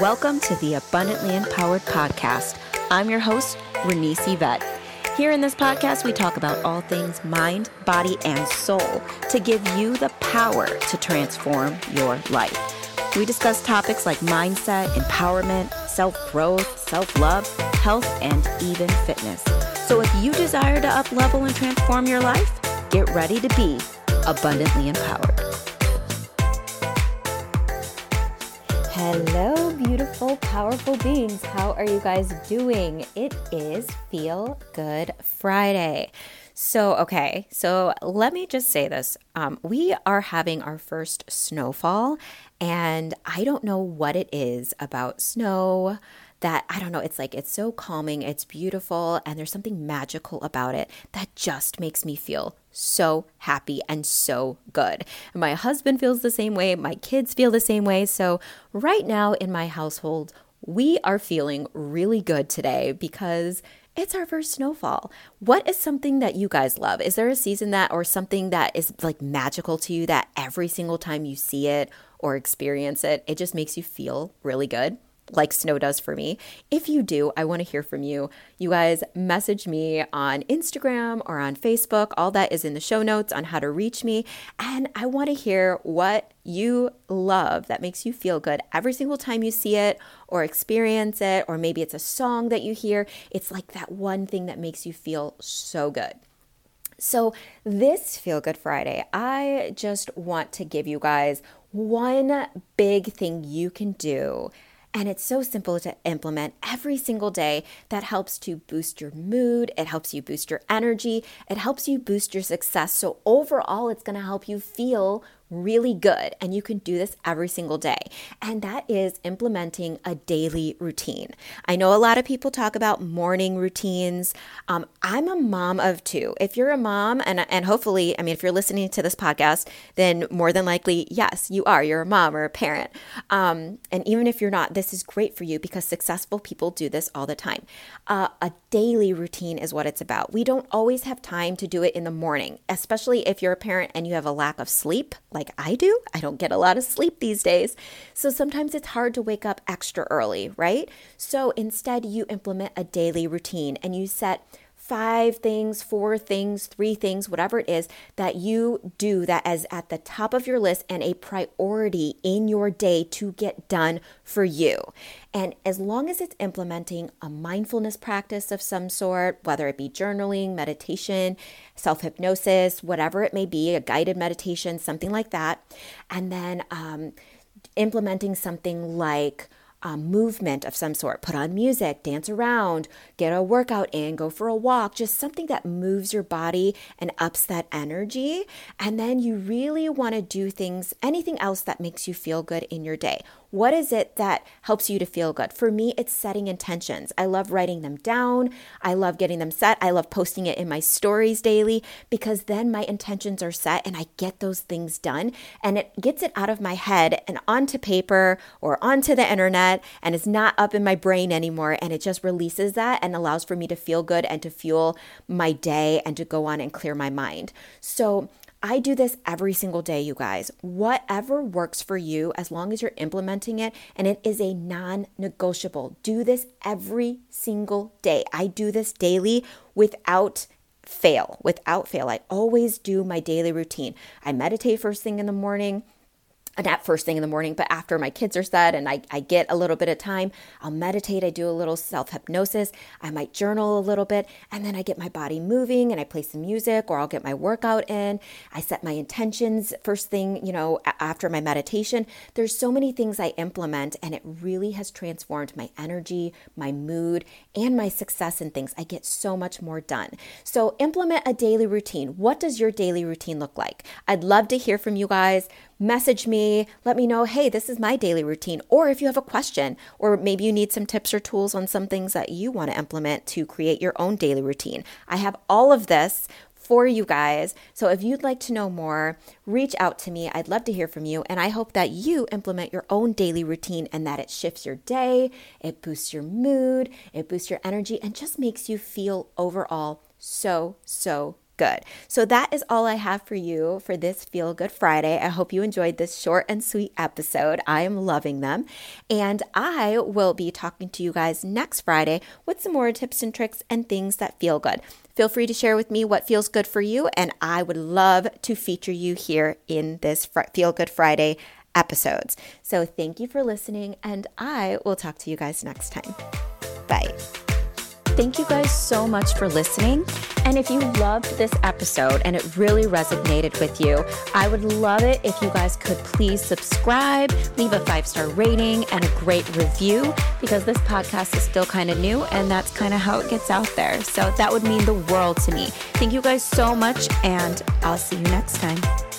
Welcome to the Abundantly Empowered Podcast. I'm your host, Renese Yvette. Here in this podcast, we talk about all things mind, body, and soul to give you the power to transform your life. We discuss topics like mindset, empowerment, self growth, self love, health, and even fitness. So if you desire to up level and transform your life, get ready to be abundantly empowered. Hello, beautiful, powerful beings. How are you guys doing? It is Feel Good Friday. So, okay, so let me just say this. Um, we are having our first snowfall, and I don't know what it is about snow that I don't know, it's like it's so calming, it's beautiful, and there's something magical about it that just makes me feel so happy and so good. My husband feels the same way, my kids feel the same way. So, right now in my household, we are feeling really good today because it's our first snowfall. What is something that you guys love? Is there a season that or something that is like magical to you that every single time you see it or experience it, it just makes you feel really good? Like snow does for me. If you do, I want to hear from you. You guys message me on Instagram or on Facebook. All that is in the show notes on how to reach me. And I want to hear what you love that makes you feel good every single time you see it or experience it, or maybe it's a song that you hear. It's like that one thing that makes you feel so good. So, this Feel Good Friday, I just want to give you guys one big thing you can do and it's so simple to implement every single day that helps to boost your mood. It helps you boost your energy. It helps you boost your success. So, overall, it's going to help you feel really good. And you can do this every single day. And that is implementing a daily routine. I know a lot of people talk about morning routines. Um, I'm a mom of two. If you're a mom, and, and hopefully, I mean, if you're listening to this podcast, then more than likely, yes, you are. You're a mom or a parent. Um, and even if you're not, this is great for you because successful people do this all the time. Uh, a daily routine is what it's about. We don't always have time to do it in the morning, especially if you're a parent and you have a lack of sleep. Like like I do. I don't get a lot of sleep these days. So sometimes it's hard to wake up extra early, right? So instead, you implement a daily routine and you set five things, four things, three things, whatever it is that you do that is at the top of your list and a priority in your day to get done for you. And as long as it's implementing a mindfulness practice of some sort, whether it be journaling, meditation, self hypnosis, whatever it may be, a guided meditation, something like that, and then um, implementing something like um, movement of some sort. Put on music, dance around, get a workout in, go for a walk, just something that moves your body and ups that energy. And then you really want to do things, anything else that makes you feel good in your day. What is it that helps you to feel good? For me, it's setting intentions. I love writing them down. I love getting them set. I love posting it in my stories daily because then my intentions are set and I get those things done and it gets it out of my head and onto paper or onto the internet and it's not up in my brain anymore. And it just releases that and allows for me to feel good and to fuel my day and to go on and clear my mind. So, I do this every single day, you guys. Whatever works for you, as long as you're implementing it, and it is a non negotiable. Do this every single day. I do this daily without fail. Without fail. I always do my daily routine. I meditate first thing in the morning not first thing in the morning, but after my kids are set and I, I get a little bit of time, I'll meditate. I do a little self hypnosis. I might journal a little bit, and then I get my body moving and I play some music or I'll get my workout in. I set my intentions first thing, you know, after my meditation. There's so many things I implement, and it really has transformed my energy, my mood, and my success in things. I get so much more done. So, implement a daily routine. What does your daily routine look like? I'd love to hear from you guys message me, let me know, hey, this is my daily routine. Or if you have a question, or maybe you need some tips or tools on some things that you want to implement to create your own daily routine. I have all of this for you guys. So if you'd like to know more, reach out to me. I'd love to hear from you. And I hope that you implement your own daily routine and that it shifts your day, it boosts your mood, it boosts your energy, and just makes you feel overall so, so good. So that is all I have for you for this Feel Good Friday. I hope you enjoyed this short and sweet episode. I am loving them. And I will be talking to you guys next Friday with some more tips and tricks and things that feel good. Feel free to share with me what feels good for you, and I would love to feature you here in this Feel Good Friday episodes. So thank you for listening, and I will talk to you guys next time. Bye. Thank you guys so much for listening. And if you loved this episode and it really resonated with you, I would love it if you guys could please subscribe, leave a five star rating, and a great review because this podcast is still kind of new and that's kind of how it gets out there. So that would mean the world to me. Thank you guys so much, and I'll see you next time.